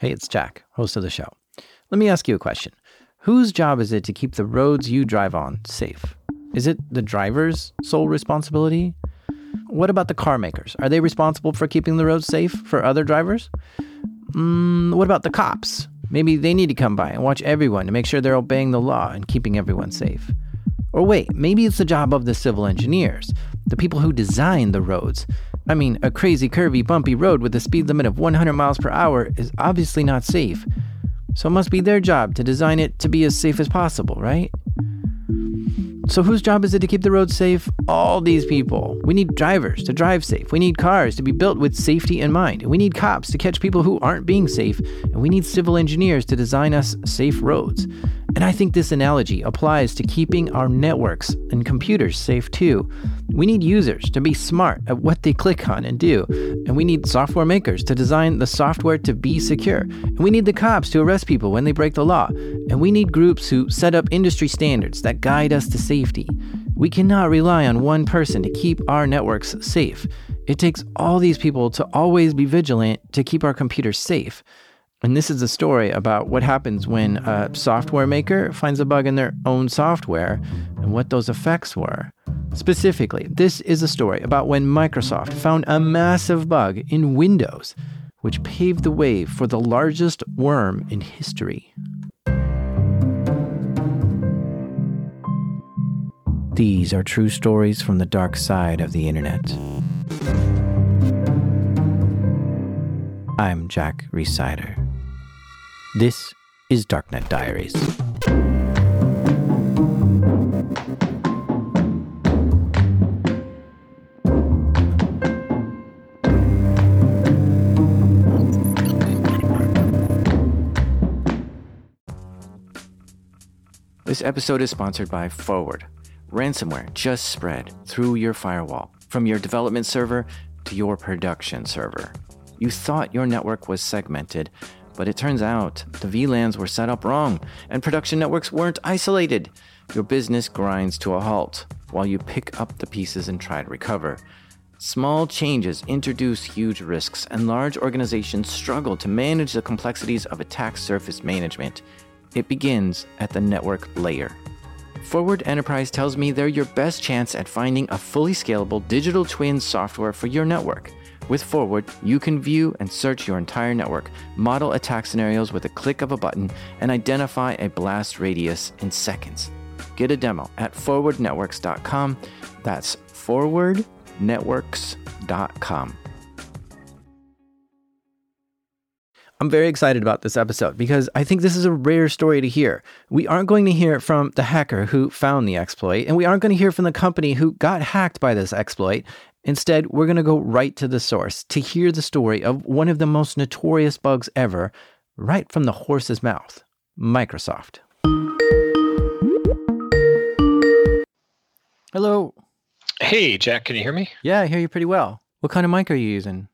Hey, it's Jack, host of the show. Let me ask you a question. Whose job is it to keep the roads you drive on safe? Is it the driver's sole responsibility? What about the car makers? Are they responsible for keeping the roads safe for other drivers? Mm, what about the cops? Maybe they need to come by and watch everyone to make sure they're obeying the law and keeping everyone safe. Or wait, maybe it's the job of the civil engineers, the people who design the roads. I mean, a crazy, curvy, bumpy road with a speed limit of 100 miles per hour is obviously not safe. So it must be their job to design it to be as safe as possible, right? So, whose job is it to keep the roads safe? All these people. We need drivers to drive safe. We need cars to be built with safety in mind. We need cops to catch people who aren't being safe. And we need civil engineers to design us safe roads. And I think this analogy applies to keeping our networks and computers safe too. We need users to be smart at what they click on and do. And we need software makers to design the software to be secure. And we need the cops to arrest people when they break the law. And we need groups who set up industry standards that guide us to safety. We cannot rely on one person to keep our networks safe. It takes all these people to always be vigilant to keep our computers safe. And this is a story about what happens when a software maker finds a bug in their own software and what those effects were. Specifically, this is a story about when Microsoft found a massive bug in Windows, which paved the way for the largest worm in history. These are true stories from the dark side of the internet. I'm Jack Rhysider. This is Darknet Diaries. This episode is sponsored by Forward. Ransomware just spread through your firewall, from your development server to your production server. You thought your network was segmented, but it turns out the VLANs were set up wrong and production networks weren't isolated. Your business grinds to a halt while you pick up the pieces and try to recover. Small changes introduce huge risks, and large organizations struggle to manage the complexities of attack surface management. It begins at the network layer. Forward Enterprise tells me they're your best chance at finding a fully scalable digital twin software for your network. With Forward, you can view and search your entire network, model attack scenarios with a click of a button, and identify a blast radius in seconds. Get a demo at forwardnetworks.com. That's forwardnetworks.com. I'm very excited about this episode because I think this is a rare story to hear. We aren't going to hear from the hacker who found the exploit, and we aren't going to hear from the company who got hacked by this exploit. Instead, we're going to go right to the source to hear the story of one of the most notorious bugs ever, right from the horse's mouth Microsoft. Hello. Hey, Jack, can you hear me? Yeah, I hear you pretty well. What kind of mic are you using?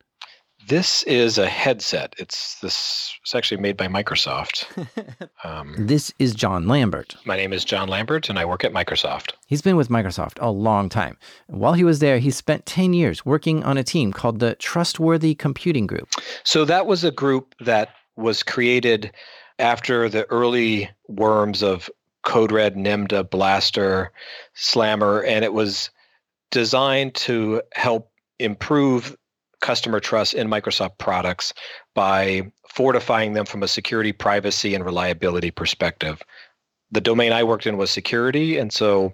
This is a headset. It's this. It's actually made by Microsoft. Um, this is John Lambert. my name is John Lambert, and I work at Microsoft. He's been with Microsoft a long time. While he was there, he spent 10 years working on a team called the Trustworthy Computing Group. So that was a group that was created after the early worms of CodeRed, NIMDA, Blaster, Slammer, and it was designed to help improve customer trust in Microsoft products by fortifying them from a security, privacy, and reliability perspective. The domain I worked in was security, and so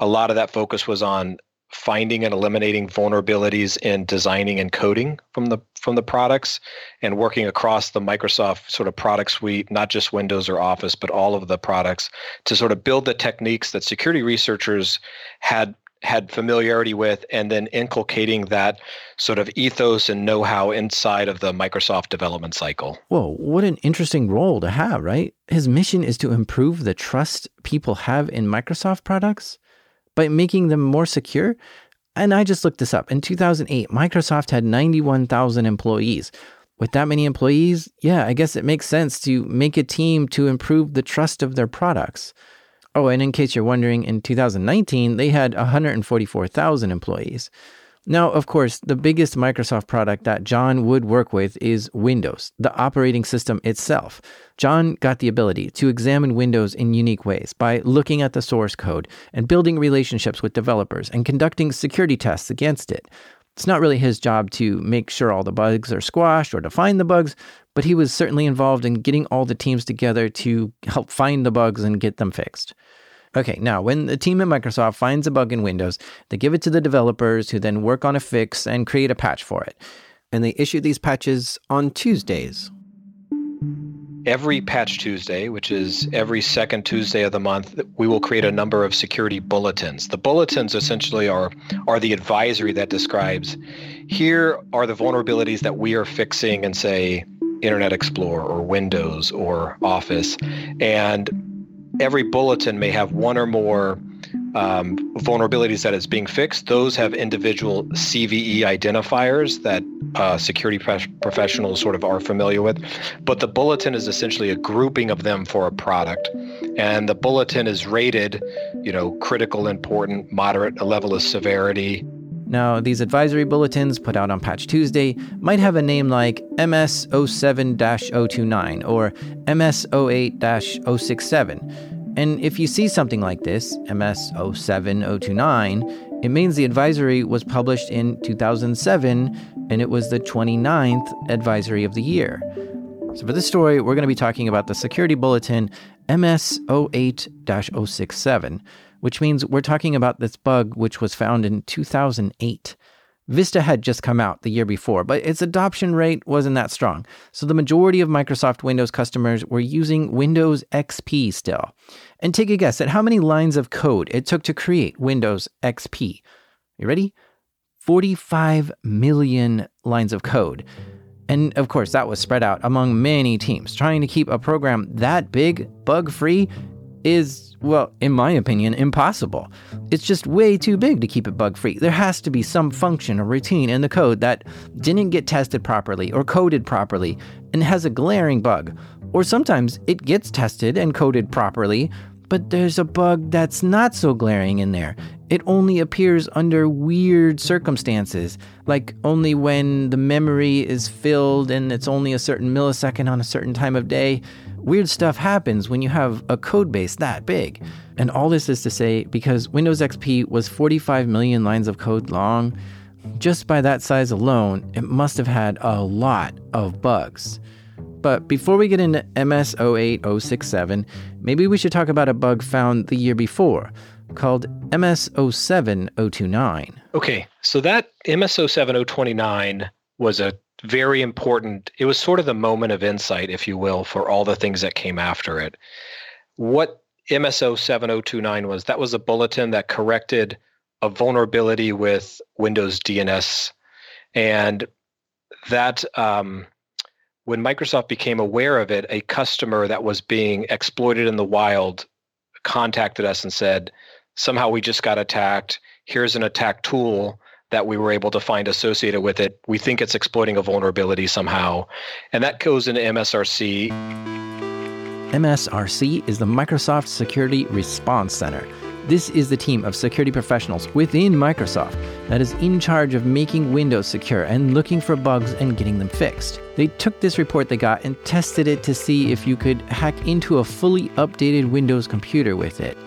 a lot of that focus was on finding and eliminating vulnerabilities in designing and coding from the from the products and working across the Microsoft sort of product suite, not just Windows or Office, but all of the products to sort of build the techniques that security researchers had had familiarity with and then inculcating that sort of ethos and know-how inside of the Microsoft development cycle. Whoa, what an interesting role to have, right? His mission is to improve the trust people have in Microsoft products by making them more secure. And I just looked this up. In 2008, Microsoft had 91,000 employees. With that many employees, yeah, I guess it makes sense to make a team to improve the trust of their products. Oh, and in case you're wondering, in 2019, they had 144,000 employees. Now, of course, the biggest Microsoft product that John would work with is Windows, the operating system itself. John got the ability to examine Windows in unique ways by looking at the source code and building relationships with developers and conducting security tests against it. It's not really his job to make sure all the bugs are squashed or to find the bugs, but he was certainly involved in getting all the teams together to help find the bugs and get them fixed. Okay, now when the team at Microsoft finds a bug in Windows, they give it to the developers who then work on a fix and create a patch for it. And they issue these patches on Tuesdays. Every Patch Tuesday, which is every second Tuesday of the month, we will create a number of security bulletins. The bulletins essentially are, are the advisory that describes here are the vulnerabilities that we are fixing in, say, Internet Explorer or Windows or Office. And every bulletin may have one or more um, vulnerabilities that is being fixed. Those have individual CVE identifiers that uh, security professionals sort of are familiar with. But the bulletin is essentially a grouping of them for a product. And the bulletin is rated, you know, critical, important, moderate, a level of severity. Now, these advisory bulletins put out on Patch Tuesday might have a name like MS 07 029 or MS 08 067. And if you see something like this, MS 07 029, it means the advisory was published in 2007 and it was the 29th advisory of the year. So, for this story, we're going to be talking about the security bulletin MS 08 067 which means we're talking about this bug which was found in 2008. Vista had just come out the year before, but its adoption rate wasn't that strong. So the majority of Microsoft Windows customers were using Windows XP still. And take a guess at how many lines of code it took to create Windows XP. You ready? 45 million lines of code. And of course, that was spread out among many teams. Trying to keep a program that big bug free is, well, in my opinion, impossible. It's just way too big to keep it bug free. There has to be some function or routine in the code that didn't get tested properly or coded properly and has a glaring bug. Or sometimes it gets tested and coded properly, but there's a bug that's not so glaring in there. It only appears under weird circumstances, like only when the memory is filled and it's only a certain millisecond on a certain time of day. Weird stuff happens when you have a code base that big. And all this is to say because Windows XP was 45 million lines of code long, just by that size alone, it must have had a lot of bugs. But before we get into MS 08067, maybe we should talk about a bug found the year before called MS 07029. Okay, so that MS 07029 was a very important. It was sort of the moment of insight, if you will, for all the things that came after it. What MSO 7029 was, that was a bulletin that corrected a vulnerability with Windows DNS. And that, um, when Microsoft became aware of it, a customer that was being exploited in the wild contacted us and said, somehow we just got attacked. Here's an attack tool that we were able to find associated with it. We think it's exploiting a vulnerability somehow. And that goes into MSRC. MSRC is the Microsoft Security Response Center. This is the team of security professionals within Microsoft that is in charge of making Windows secure and looking for bugs and getting them fixed. They took this report they got and tested it to see if you could hack into a fully updated Windows computer with it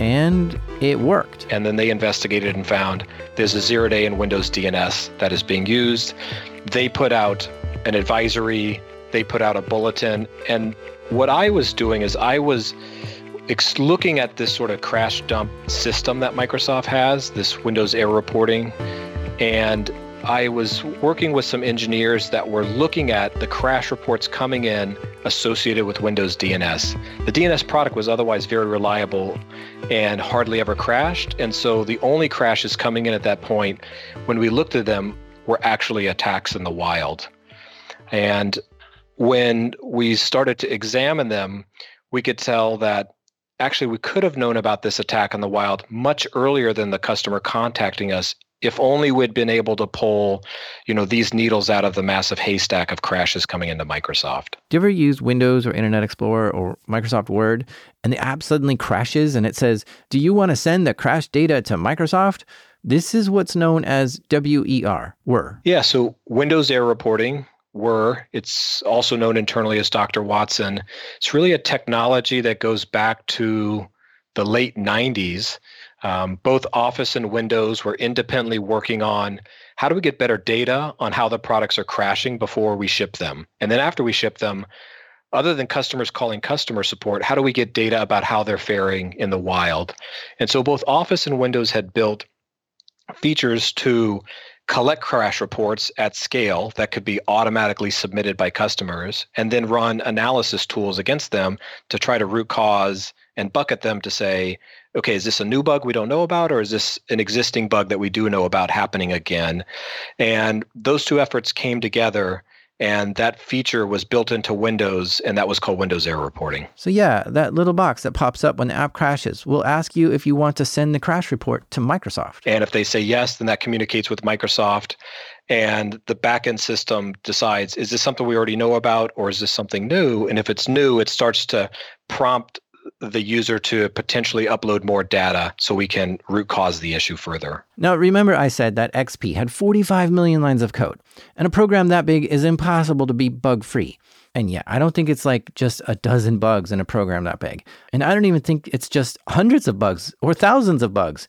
and it worked. And then they investigated and found there's a zero day in Windows DNS that is being used. They put out an advisory, they put out a bulletin. And what I was doing is I was looking at this sort of crash dump system that Microsoft has, this Windows error reporting. And I was working with some engineers that were looking at the crash reports coming in associated with Windows DNS. The DNS product was otherwise very reliable and hardly ever crashed. And so the only crashes coming in at that point, when we looked at them, were actually attacks in the wild. And when we started to examine them, we could tell that actually we could have known about this attack in the wild much earlier than the customer contacting us if only we'd been able to pull, you know, these needles out of the massive haystack of crashes coming into Microsoft. Do you ever use Windows or Internet Explorer or Microsoft Word and the app suddenly crashes and it says, "Do you want to send the crash data to Microsoft?" This is what's known as WER, WER. Yeah, so Windows Error Reporting, WER, it's also known internally as Dr. Watson. It's really a technology that goes back to the late 90s. Um, both Office and Windows were independently working on how do we get better data on how the products are crashing before we ship them? And then after we ship them, other than customers calling customer support, how do we get data about how they're faring in the wild? And so both Office and Windows had built features to collect crash reports at scale that could be automatically submitted by customers and then run analysis tools against them to try to root cause and bucket them to say okay is this a new bug we don't know about or is this an existing bug that we do know about happening again and those two efforts came together and that feature was built into Windows, and that was called Windows Error Reporting. So, yeah, that little box that pops up when the app crashes will ask you if you want to send the crash report to Microsoft. And if they say yes, then that communicates with Microsoft, and the backend system decides is this something we already know about, or is this something new? And if it's new, it starts to prompt the user to potentially upload more data so we can root cause the issue further. Now, remember, I said that XP had 45 million lines of code, and a program that big is impossible to be bug free. And yeah, I don't think it's like just a dozen bugs in a program that big. And I don't even think it's just hundreds of bugs or thousands of bugs.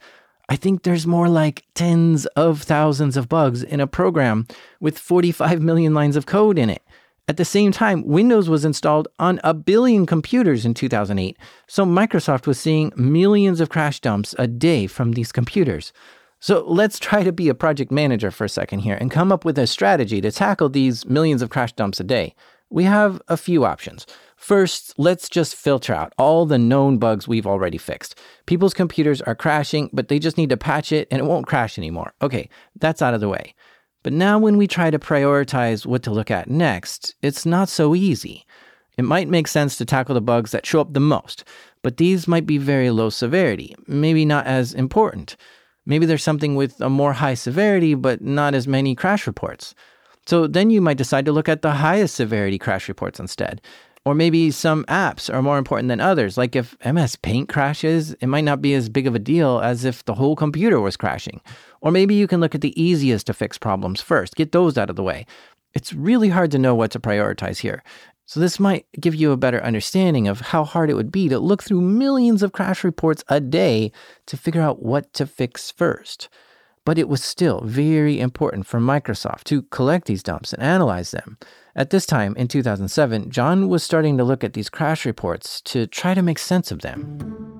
I think there's more like tens of thousands of bugs in a program with 45 million lines of code in it. At the same time, Windows was installed on a billion computers in 2008, so Microsoft was seeing millions of crash dumps a day from these computers. So let's try to be a project manager for a second here and come up with a strategy to tackle these millions of crash dumps a day. We have a few options. First, let's just filter out all the known bugs we've already fixed. People's computers are crashing, but they just need to patch it and it won't crash anymore. Okay, that's out of the way. But now, when we try to prioritize what to look at next, it's not so easy. It might make sense to tackle the bugs that show up the most, but these might be very low severity, maybe not as important. Maybe there's something with a more high severity, but not as many crash reports. So then you might decide to look at the highest severity crash reports instead. Or maybe some apps are more important than others. Like if MS Paint crashes, it might not be as big of a deal as if the whole computer was crashing. Or maybe you can look at the easiest to fix problems first, get those out of the way. It's really hard to know what to prioritize here. So, this might give you a better understanding of how hard it would be to look through millions of crash reports a day to figure out what to fix first. But it was still very important for Microsoft to collect these dumps and analyze them. At this time, in 2007, John was starting to look at these crash reports to try to make sense of them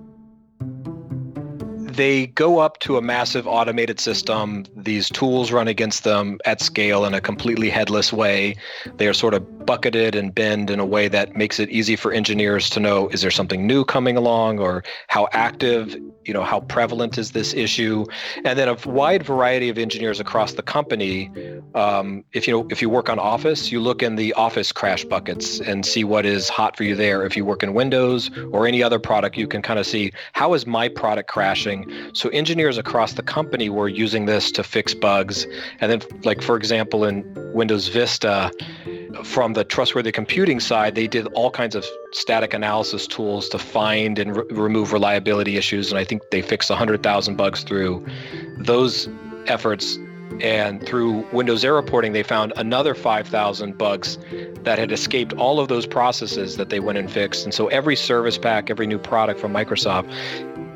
they go up to a massive automated system. These tools run against them at scale in a completely headless way. They are sort of bucketed and bend in a way that makes it easy for engineers to know is there something new coming along or how active, you know, how prevalent is this issue? And then a wide variety of engineers across the company. Um, if you know, if you work on Office, you look in the Office crash buckets and see what is hot for you there. If you work in Windows or any other product, you can kind of see how is my product crashing so engineers across the company were using this to fix bugs. And then, like for example, in Windows Vista, from the trustworthy computing side, they did all kinds of static analysis tools to find and re- remove reliability issues. And I think they fixed 100,000 bugs through those efforts. And through Windows Error Reporting, they found another 5,000 bugs that had escaped all of those processes that they went and fixed. And so every service pack, every new product from Microsoft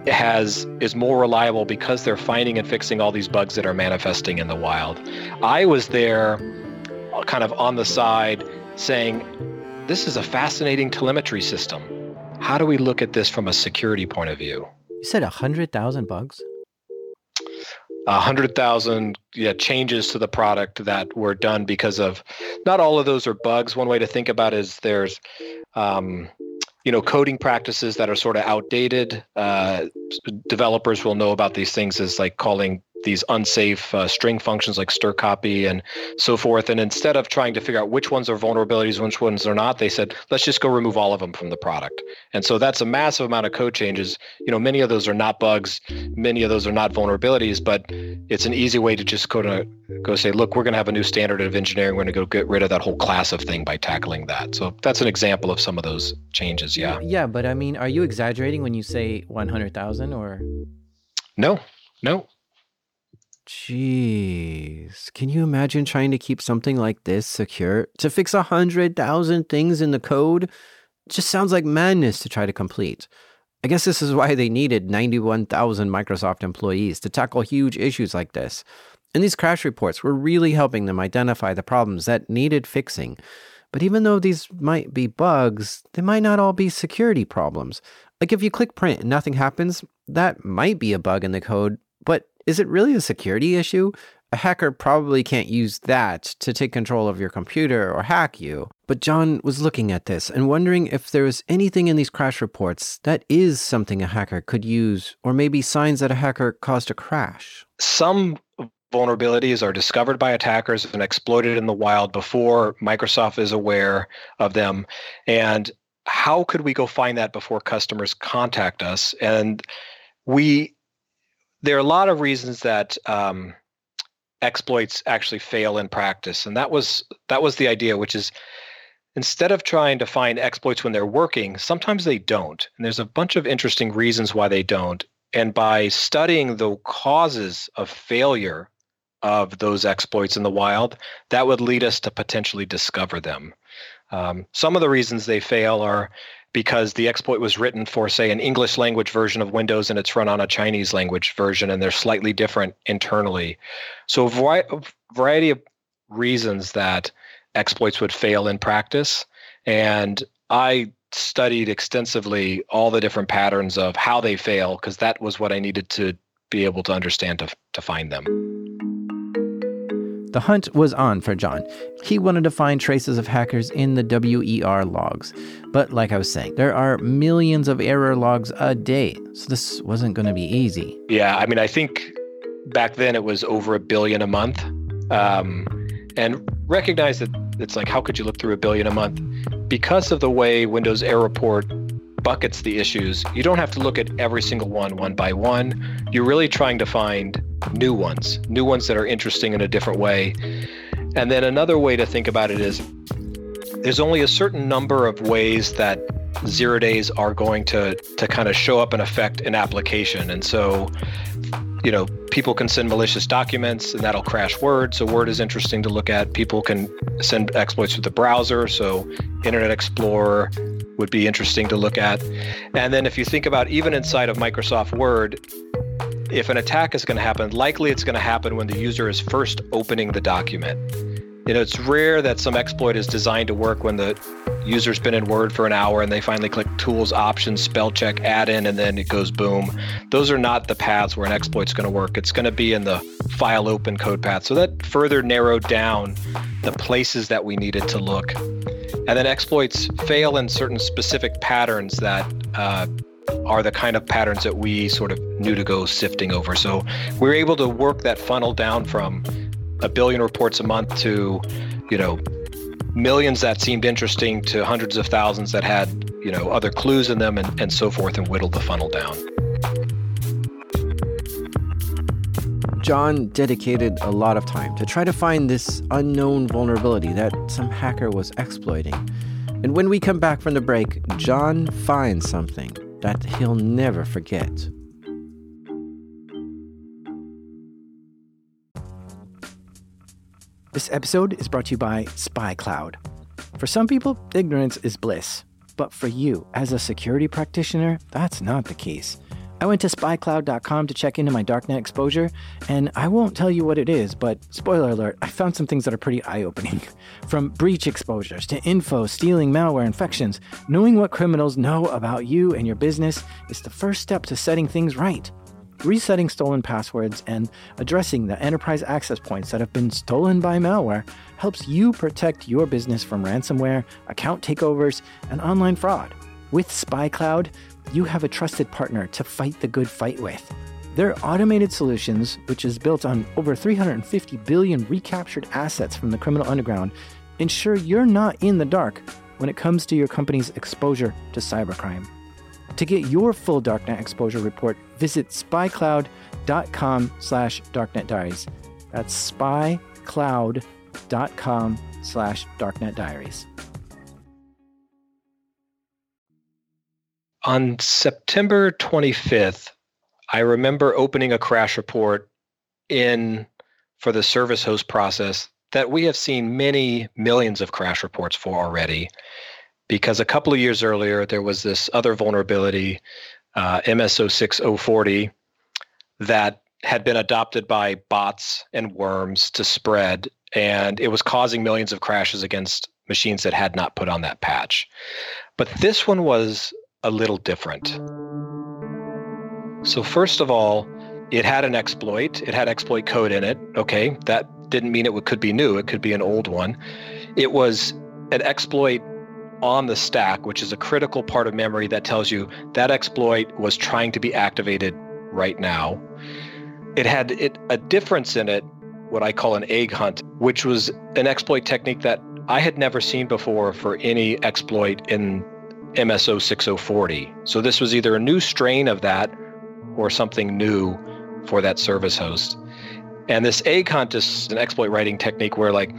has is more reliable because they're finding and fixing all these bugs that are manifesting in the wild. I was there kind of on the side saying this is a fascinating telemetry system. How do we look at this from a security point of view? You said 100,000 bugs? 100,000 yeah, changes to the product that were done because of not all of those are bugs. One way to think about it is there's um, you know coding practices that are sort of outdated uh, developers will know about these things as like calling these unsafe uh, string functions like strcpy and so forth. And instead of trying to figure out which ones are vulnerabilities, which ones are not, they said, let's just go remove all of them from the product. And so that's a massive amount of code changes. You know, many of those are not bugs, many of those are not vulnerabilities, but it's an easy way to just go to go say, look, we're going to have a new standard of engineering. We're going to go get rid of that whole class of thing by tackling that. So that's an example of some of those changes. Yeah. Yeah, but I mean, are you exaggerating when you say 100,000 or? No, no Jeez. Can you imagine trying to keep something like this secure? To fix a hundred thousand things in the code? just sounds like madness to try to complete. I guess this is why they needed 91,000 Microsoft employees to tackle huge issues like this. And these crash reports were really helping them identify the problems that needed fixing. But even though these might be bugs, they might not all be security problems. Like if you click print and nothing happens, that might be a bug in the code, is it really a security issue? A hacker probably can't use that to take control of your computer or hack you. But John was looking at this and wondering if there was anything in these crash reports that is something a hacker could use, or maybe signs that a hacker caused a crash. Some vulnerabilities are discovered by attackers and exploited in the wild before Microsoft is aware of them. And how could we go find that before customers contact us? And we, there are a lot of reasons that um, exploits actually fail in practice and that was that was the idea which is instead of trying to find exploits when they're working sometimes they don't and there's a bunch of interesting reasons why they don't and by studying the causes of failure of those exploits in the wild that would lead us to potentially discover them. Um, some of the reasons they fail are because the exploit was written for, say, an English language version of Windows and it's run on a Chinese language version and they're slightly different internally. So, a variety of reasons that exploits would fail in practice. And I studied extensively all the different patterns of how they fail because that was what I needed to be able to understand to, to find them. The hunt was on for John. He wanted to find traces of hackers in the WER logs. But like I was saying, there are millions of error logs a day, so this wasn't going to be easy. Yeah, I mean, I think back then it was over a billion a month. Um, and recognize that it's like, how could you look through a billion a month? Because of the way Windows Error Report buckets the issues, you don't have to look at every single one one by one. You're really trying to find new ones, new ones that are interesting in a different way. And then another way to think about it is there's only a certain number of ways that zero days are going to to kind of show up and affect an application. And so you know, people can send malicious documents and that'll crash Word. So Word is interesting to look at. People can send exploits with the browser. So Internet Explorer would be interesting to look at. And then if you think about even inside of Microsoft Word, if an attack is going to happen, likely it's going to happen when the user is first opening the document. You know, it's rare that some exploit is designed to work when the user's been in Word for an hour and they finally click Tools, Options, Spell Check, Add in, and then it goes boom. Those are not the paths where an exploit's going to work. It's going to be in the file open code path. So that further narrowed down the places that we needed to look. And then exploits fail in certain specific patterns that uh, are the kind of patterns that we sort of knew to go sifting over. So we were able to work that funnel down from a billion reports a month to, you know, millions that seemed interesting to hundreds of thousands that had, you know, other clues in them and, and so forth and whittled the funnel down. John dedicated a lot of time to try to find this unknown vulnerability that some hacker was exploiting. And when we come back from the break, John finds something that he'll never forget. This episode is brought to you by SpyCloud. For some people, ignorance is bliss. But for you, as a security practitioner, that's not the case. I went to spycloud.com to check into my darknet exposure, and I won't tell you what it is, but spoiler alert, I found some things that are pretty eye opening. From breach exposures to info, stealing, malware, infections, knowing what criminals know about you and your business is the first step to setting things right resetting stolen passwords, and addressing the enterprise access points that have been stolen by malware helps you protect your business from ransomware, account takeovers, and online fraud. With SpyCloud, you have a trusted partner to fight the good fight with. Their automated solutions, which is built on over 350 billion recaptured assets from the criminal underground, ensure you're not in the dark when it comes to your company's exposure to cybercrime. To get your full Darknet exposure report, visit spycloud.com slash darknetdiaries. That's spycloud.com slash darknetdiaries. On September 25th, I remember opening a crash report in for the service host process that we have seen many millions of crash reports for already. Because a couple of years earlier, there was this other vulnerability, uh, MSO6040, that had been adopted by bots and worms to spread, and it was causing millions of crashes against machines that had not put on that patch. But this one was a little different. So, first of all, it had an exploit. It had exploit code in it. Okay, that didn't mean it could be new. It could be an old one. It was an exploit on the stack, which is a critical part of memory that tells you that exploit was trying to be activated right now. It had it, a difference in it, what I call an egg hunt, which was an exploit technique that I had never seen before for any exploit in MSO 6040. So this was either a new strain of that or something new for that service host. And this egg hunt is an exploit writing technique where, like,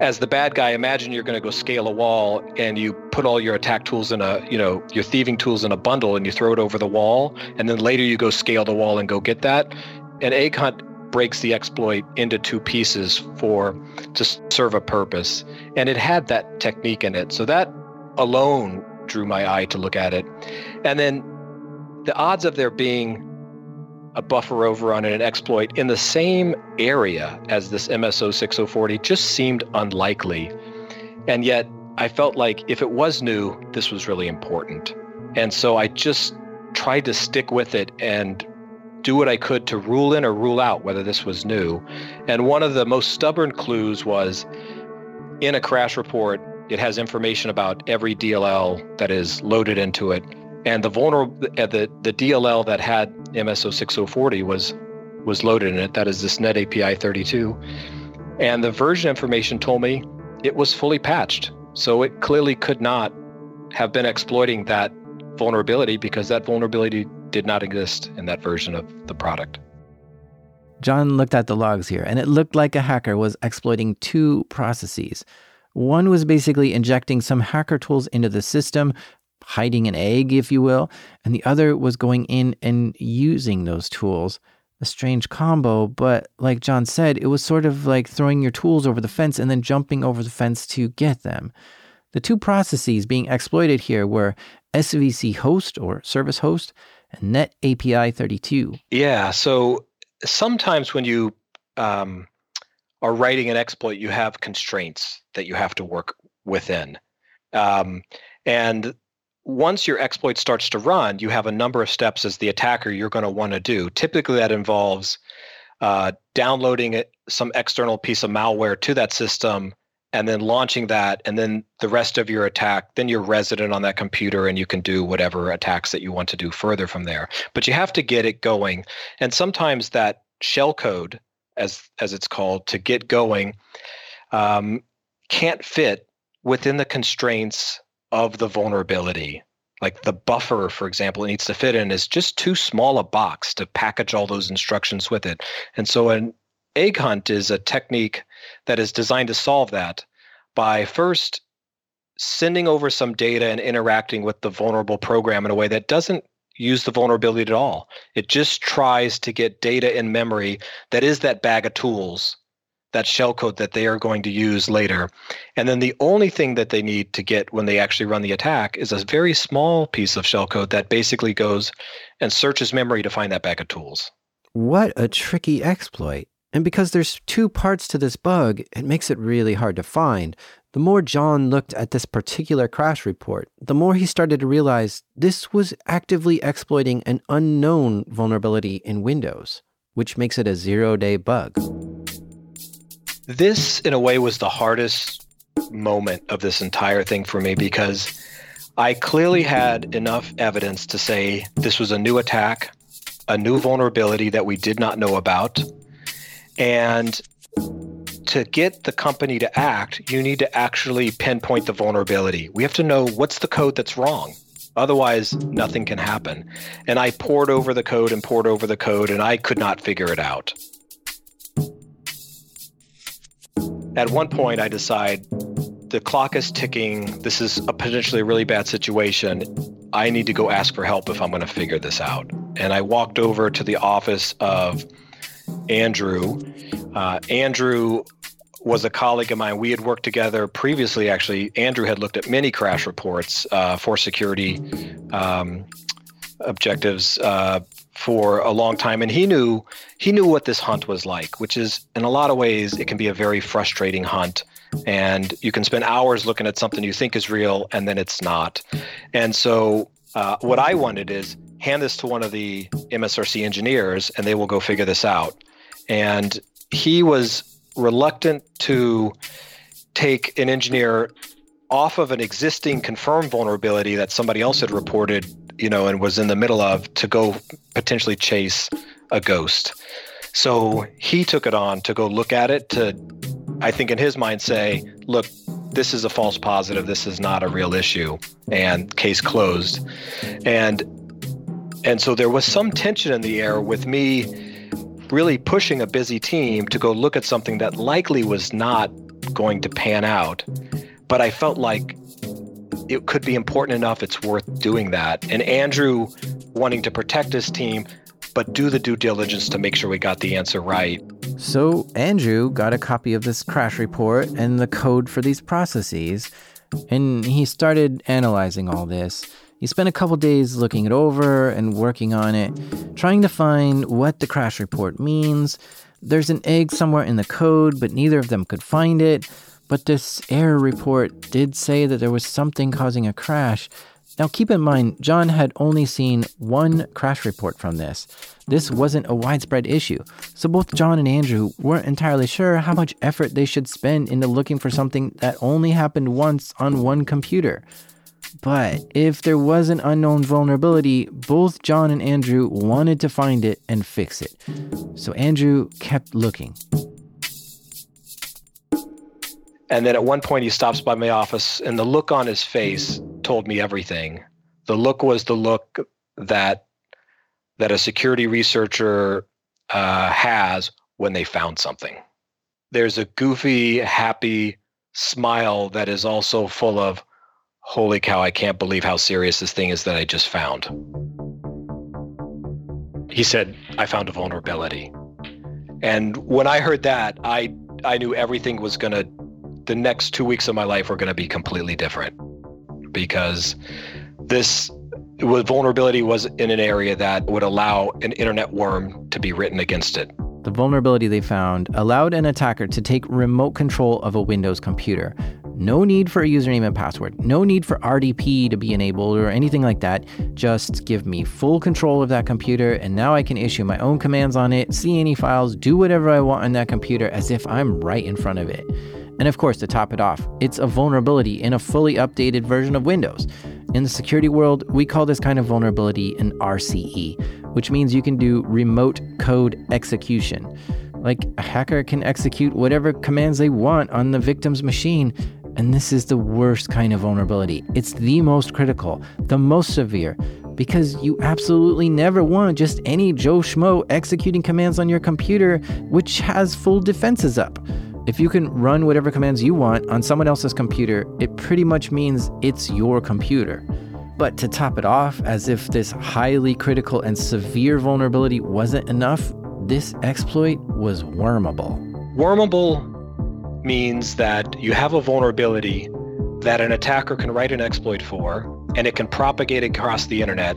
as the bad guy, imagine you're going to go scale a wall and you put all your attack tools in a, you know, your thieving tools in a bundle and you throw it over the wall. And then later you go scale the wall and go get that. And egg hunt breaks the exploit into two pieces for to serve a purpose. And it had that technique in it. So that alone drew my eye to look at it. And then the odds of there being a buffer overrun and an exploit in the same area as this MSO 6040 just seemed unlikely. And yet, I felt like if it was new, this was really important. And so I just tried to stick with it and do what I could to rule in or rule out whether this was new. And one of the most stubborn clues was in a crash report, it has information about every DLL that is loaded into it and the vulnerable uh, the the DLL that had MSO 6040 was was loaded in it. That is this Net API 32, and the version information told me it was fully patched. So it clearly could not have been exploiting that vulnerability because that vulnerability did not exist in that version of the product. John looked at the logs here, and it looked like a hacker was exploiting two processes. One was basically injecting some hacker tools into the system hiding an egg, if you will, and the other was going in and using those tools. A strange combo, but like John said, it was sort of like throwing your tools over the fence and then jumping over the fence to get them. The two processes being exploited here were SVC host or service host and Net API 32. Yeah, so sometimes when you um, are writing an exploit, you have constraints that you have to work within. Um, and once your exploit starts to run, you have a number of steps as the attacker you're going to want to do. Typically, that involves uh, downloading some external piece of malware to that system and then launching that and then the rest of your attack then you're resident on that computer and you can do whatever attacks that you want to do further from there but you have to get it going and sometimes that shell code as as it's called to get going um, can't fit within the constraints of the vulnerability. Like the buffer, for example, it needs to fit in is just too small a box to package all those instructions with it. And so an egg hunt is a technique that is designed to solve that by first sending over some data and interacting with the vulnerable program in a way that doesn't use the vulnerability at all. It just tries to get data in memory that is that bag of tools that shellcode that they are going to use later. And then the only thing that they need to get when they actually run the attack is a very small piece of shellcode that basically goes and searches memory to find that bag of tools. What a tricky exploit. And because there's two parts to this bug, it makes it really hard to find. The more John looked at this particular crash report, the more he started to realize this was actively exploiting an unknown vulnerability in Windows, which makes it a zero day bug. This, in a way, was the hardest moment of this entire thing for me because I clearly had enough evidence to say this was a new attack, a new vulnerability that we did not know about. And to get the company to act, you need to actually pinpoint the vulnerability. We have to know what's the code that's wrong. Otherwise, nothing can happen. And I poured over the code and poured over the code, and I could not figure it out. At one point, I decide the clock is ticking. This is a potentially really bad situation. I need to go ask for help if I'm going to figure this out. And I walked over to the office of Andrew. Uh, Andrew was a colleague of mine. We had worked together previously, actually. Andrew had looked at many crash reports uh, for security um, objectives uh, for a long time, and he knew he knew what this hunt was like, which is in a lot of ways it can be a very frustrating hunt, and you can spend hours looking at something you think is real and then it's not. And so, uh, what I wanted is hand this to one of the MSRC engineers, and they will go figure this out. And he was reluctant to take an engineer off of an existing confirmed vulnerability that somebody else had reported, you know, and was in the middle of to go potentially chase a ghost. So he took it on to go look at it to, I think in his mind, say, look, this is a false positive. This is not a real issue, and case closed. And and so there was some tension in the air with me really pushing a busy team to go look at something that likely was not going to pan out. But I felt like it could be important enough, it's worth doing that. And Andrew wanting to protect his team, but do the due diligence to make sure we got the answer right. So Andrew got a copy of this crash report and the code for these processes, and he started analyzing all this. He spent a couple days looking it over and working on it, trying to find what the crash report means. There's an egg somewhere in the code, but neither of them could find it. But this error report did say that there was something causing a crash. Now, keep in mind, John had only seen one crash report from this. This wasn't a widespread issue, so both John and Andrew weren't entirely sure how much effort they should spend into looking for something that only happened once on one computer. But if there was an unknown vulnerability, both John and Andrew wanted to find it and fix it. So Andrew kept looking. And then at one point, he stops by my office, and the look on his face told me everything. The look was the look that that a security researcher uh, has when they found something. There's a goofy, happy smile that is also full of holy cow, I can't believe how serious this thing is that I just found. He said, I found a vulnerability. And when I heard that, I I knew everything was gonna the next two weeks of my life were gonna be completely different. Because this vulnerability was in an area that would allow an internet worm to be written against it. The vulnerability they found allowed an attacker to take remote control of a Windows computer, no need for a username and password. No need for RDP to be enabled or anything like that. Just give me full control of that computer, and now I can issue my own commands on it, see any files, do whatever I want on that computer as if I'm right in front of it. And of course, to top it off, it's a vulnerability in a fully updated version of Windows. In the security world, we call this kind of vulnerability an RCE, which means you can do remote code execution. Like a hacker can execute whatever commands they want on the victim's machine and this is the worst kind of vulnerability. It's the most critical, the most severe, because you absolutely never want just any Joe Schmo executing commands on your computer, which has full defenses up. If you can run whatever commands you want on someone else's computer, it pretty much means it's your computer. But to top it off, as if this highly critical and severe vulnerability wasn't enough, this exploit was wormable. Wormable means that you have a vulnerability that an attacker can write an exploit for, and it can propagate across the internet,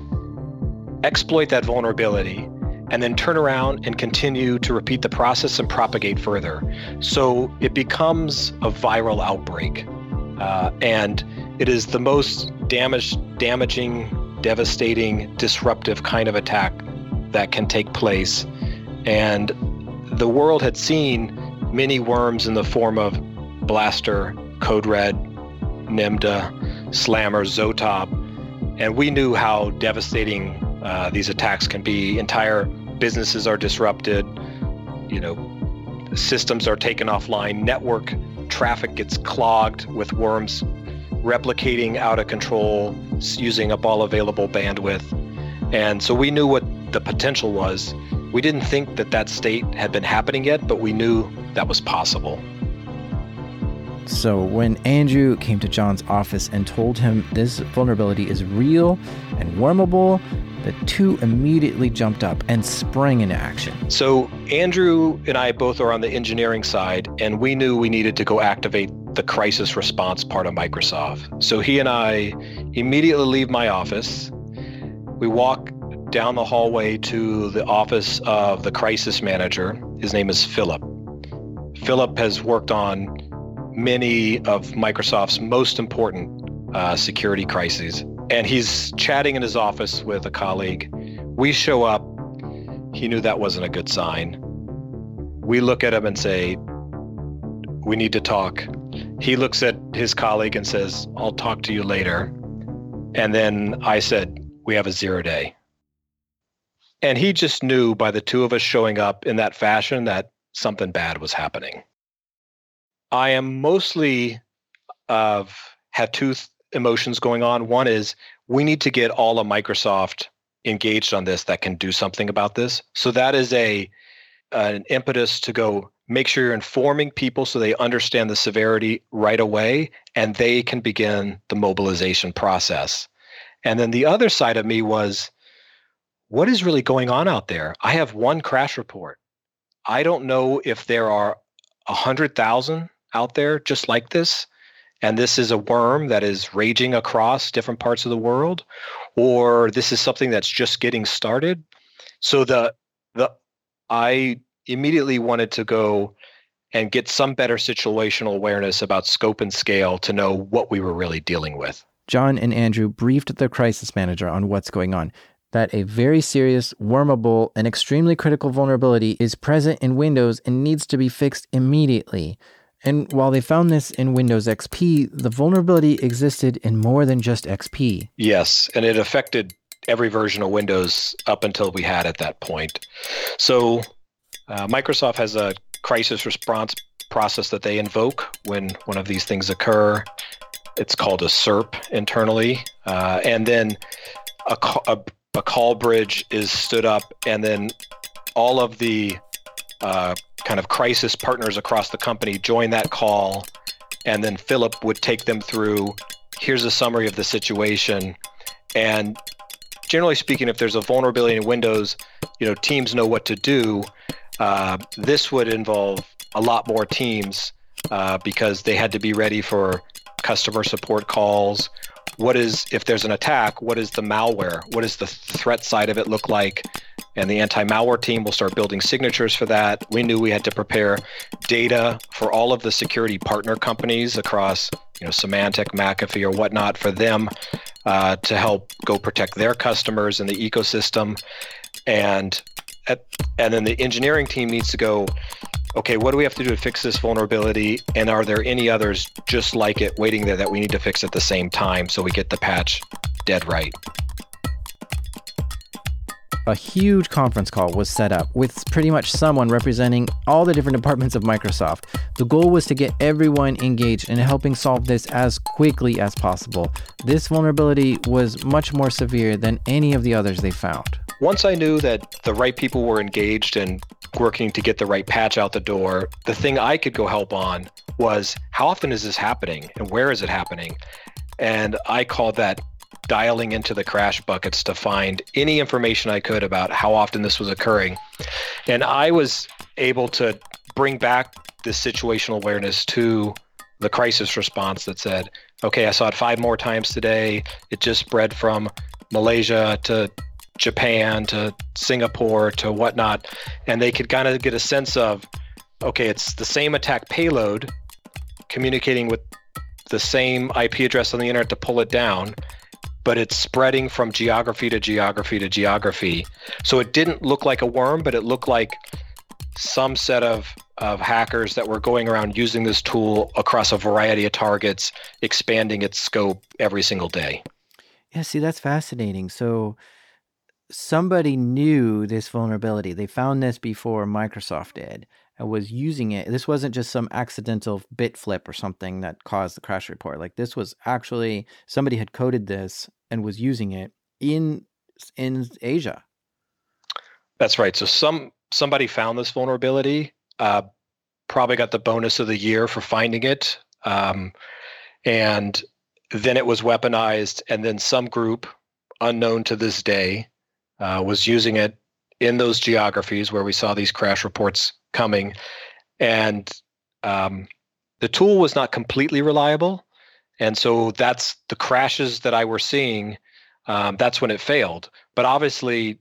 exploit that vulnerability, and then turn around and continue to repeat the process and propagate further. So it becomes a viral outbreak. Uh, and it is the most damage, damaging, devastating, disruptive kind of attack that can take place. And the world had seen many worms in the form of Blaster, Code Red, Nimda, Slammer, Zotob. And we knew how devastating uh, these attacks can be. Entire businesses are disrupted, you know, systems are taken offline, network traffic gets clogged with worms replicating out of control using up all available bandwidth. And so we knew what the potential was. We didn't think that that state had been happening yet, but we knew that was possible. So, when Andrew came to John's office and told him this vulnerability is real and wormable, the two immediately jumped up and sprang into action. So, Andrew and I both are on the engineering side, and we knew we needed to go activate the crisis response part of Microsoft. So, he and I immediately leave my office. We walk down the hallway to the office of the crisis manager. His name is Philip. Philip has worked on many of Microsoft's most important uh, security crises. And he's chatting in his office with a colleague. We show up. He knew that wasn't a good sign. We look at him and say, We need to talk. He looks at his colleague and says, I'll talk to you later. And then I said, We have a zero day. And he just knew by the two of us showing up in that fashion that something bad was happening. I am mostly of uh, have two th- emotions going on. One is we need to get all of Microsoft engaged on this that can do something about this. So that is a an impetus to go make sure you're informing people so they understand the severity right away and they can begin the mobilization process. And then the other side of me was what is really going on out there? I have one crash report. I don't know if there are a hundred thousand out there just like this and this is a worm that is raging across different parts of the world or this is something that's just getting started so the the i immediately wanted to go and get some better situational awareness about scope and scale to know what we were really dealing with john and andrew briefed the crisis manager on what's going on that a very serious, wormable, and extremely critical vulnerability is present in Windows and needs to be fixed immediately. And while they found this in Windows XP, the vulnerability existed in more than just XP. Yes, and it affected every version of Windows up until we had at that point. So uh, Microsoft has a crisis response process that they invoke when one of these things occur. It's called a SERP internally. Uh, and then a, a, a call bridge is stood up, and then all of the uh, kind of crisis partners across the company join that call, and then Philip would take them through. Here's a summary of the situation, and generally speaking, if there's a vulnerability in Windows, you know teams know what to do. Uh, this would involve a lot more teams uh, because they had to be ready for customer support calls. What is if there's an attack? What is the malware? What does the threat side of it look like? And the anti-malware team will start building signatures for that. We knew we had to prepare data for all of the security partner companies across, you know, Symantec, McAfee, or whatnot, for them uh, to help go protect their customers in the ecosystem, and at, and then the engineering team needs to go. Okay, what do we have to do to fix this vulnerability? And are there any others just like it waiting there that we need to fix at the same time so we get the patch dead right? A huge conference call was set up with pretty much someone representing all the different departments of Microsoft. The goal was to get everyone engaged in helping solve this as quickly as possible. This vulnerability was much more severe than any of the others they found. Once I knew that the right people were engaged and working to get the right patch out the door, the thing I could go help on was how often is this happening and where is it happening? And I called that dialing into the crash buckets to find any information I could about how often this was occurring. And I was able to bring back this situational awareness to the crisis response that said, okay, I saw it five more times today. It just spread from Malaysia to Japan to Singapore to whatnot. And they could kind of get a sense of, okay, it's the same attack payload communicating with the same IP address on the internet to pull it down but it's spreading from geography to geography to geography. So it didn't look like a worm, but it looked like some set of, of hackers that were going around using this tool across a variety of targets, expanding its scope every single day. Yeah, see, that's fascinating. So somebody knew this vulnerability. They found this before Microsoft did and was using it. This wasn't just some accidental bit flip or something that caused the crash report. Like this was actually somebody had coded this and was using it in in Asia. That's right. So some somebody found this vulnerability. Uh, probably got the bonus of the year for finding it, um, and then it was weaponized. And then some group, unknown to this day, uh, was using it in those geographies where we saw these crash reports coming. And um, the tool was not completely reliable. And so that's the crashes that I were seeing. Um, that's when it failed. But obviously,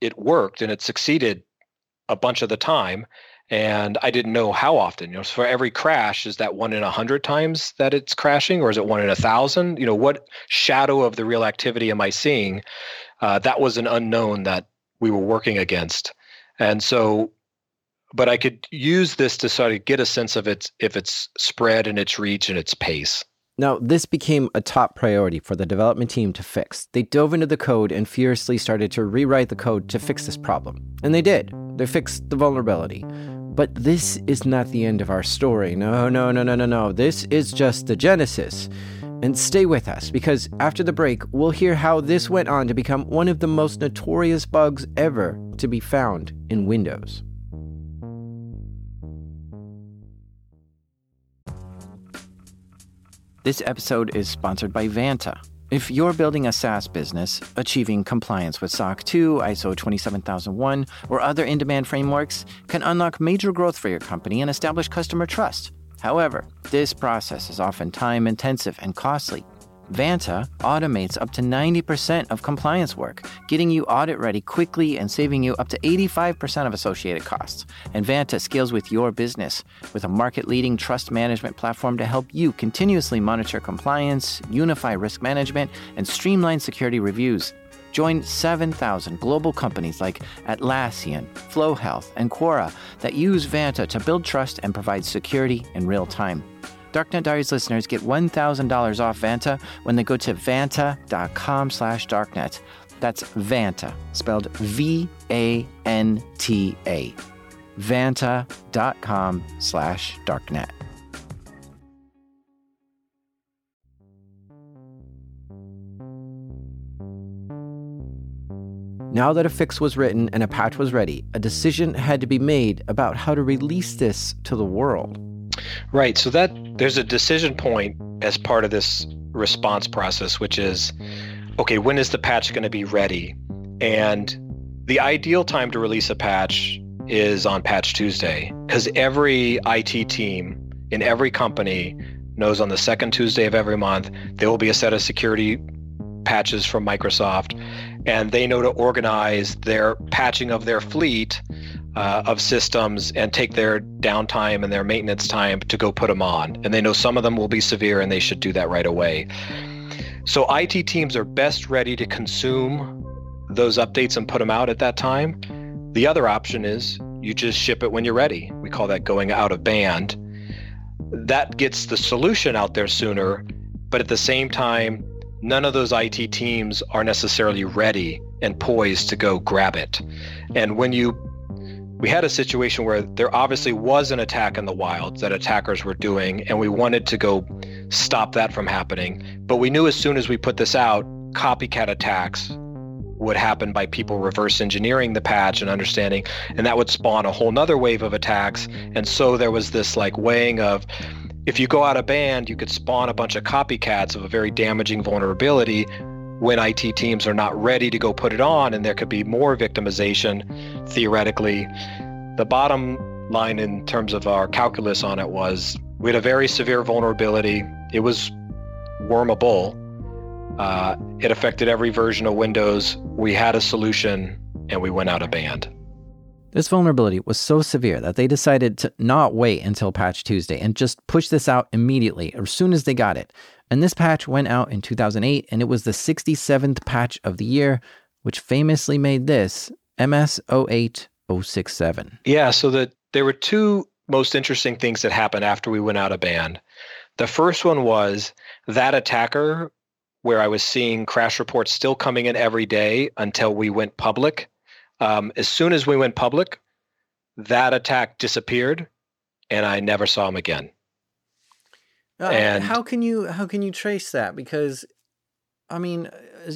it worked and it succeeded a bunch of the time and I didn't know how often. You know, so for every crash, is that one in a hundred times that it's crashing, or is it one in a thousand? You know, what shadow of the real activity am I seeing? Uh, that was an unknown that we were working against, and so, but I could use this to sort of get a sense of its if its spread and its reach and its pace. Now, this became a top priority for the development team to fix. They dove into the code and furiously started to rewrite the code to fix this problem. And they did. They fixed the vulnerability. But this is not the end of our story. No, no, no, no, no, no. This is just the genesis. And stay with us because after the break, we'll hear how this went on to become one of the most notorious bugs ever to be found in Windows. This episode is sponsored by Vanta. If you're building a SaaS business, achieving compliance with SOC 2, ISO 27001, or other in demand frameworks can unlock major growth for your company and establish customer trust. However, this process is often time intensive and costly. Vanta automates up to 90% of compliance work, getting you audit ready quickly and saving you up to 85% of associated costs. And Vanta scales with your business with a market leading trust management platform to help you continuously monitor compliance, unify risk management, and streamline security reviews. Join 7,000 global companies like Atlassian, Flo Health, and Quora that use Vanta to build trust and provide security in real time. Darknet Diaries listeners get $1,000 off Vanta when they go to vanta.com slash darknet. That's Vanta, spelled V-A-N-T-A. Vanta.com slash darknet. Now that a fix was written and a patch was ready, a decision had to be made about how to release this to the world. Right. So that there's a decision point as part of this response process, which is okay, when is the patch going to be ready? And the ideal time to release a patch is on Patch Tuesday because every IT team in every company knows on the second Tuesday of every month there will be a set of security patches from Microsoft, and they know to organize their patching of their fleet uh, of systems and take their downtime and their maintenance time to go put them on. And they know some of them will be severe and they should do that right away. So IT teams are best ready to consume those updates and put them out at that time. The other option is you just ship it when you're ready. We call that going out of band. That gets the solution out there sooner, but at the same time, none of those IT teams are necessarily ready and poised to go grab it. And when you we had a situation where there obviously was an attack in the wild that attackers were doing, and we wanted to go stop that from happening. But we knew as soon as we put this out, copycat attacks would happen by people reverse engineering the patch and understanding, and that would spawn a whole nother wave of attacks. And so there was this like weighing of if you go out of band, you could spawn a bunch of copycats of a very damaging vulnerability when IT teams are not ready to go put it on, and there could be more victimization theoretically. The bottom line in terms of our calculus on it was we had a very severe vulnerability. It was wormable. Uh, it affected every version of Windows. We had a solution, and we went out of band. This vulnerability was so severe that they decided to not wait until Patch Tuesday and just push this out immediately as soon as they got it. And this patch went out in 2008, and it was the 67th patch of the year, which famously made this MS 08067. Yeah, so that there were two most interesting things that happened after we went out of band. The first one was that attacker, where I was seeing crash reports still coming in every day until we went public. Um, as soon as we went public, that attack disappeared, and I never saw him again. Uh, and how can you how can you trace that? Because I mean,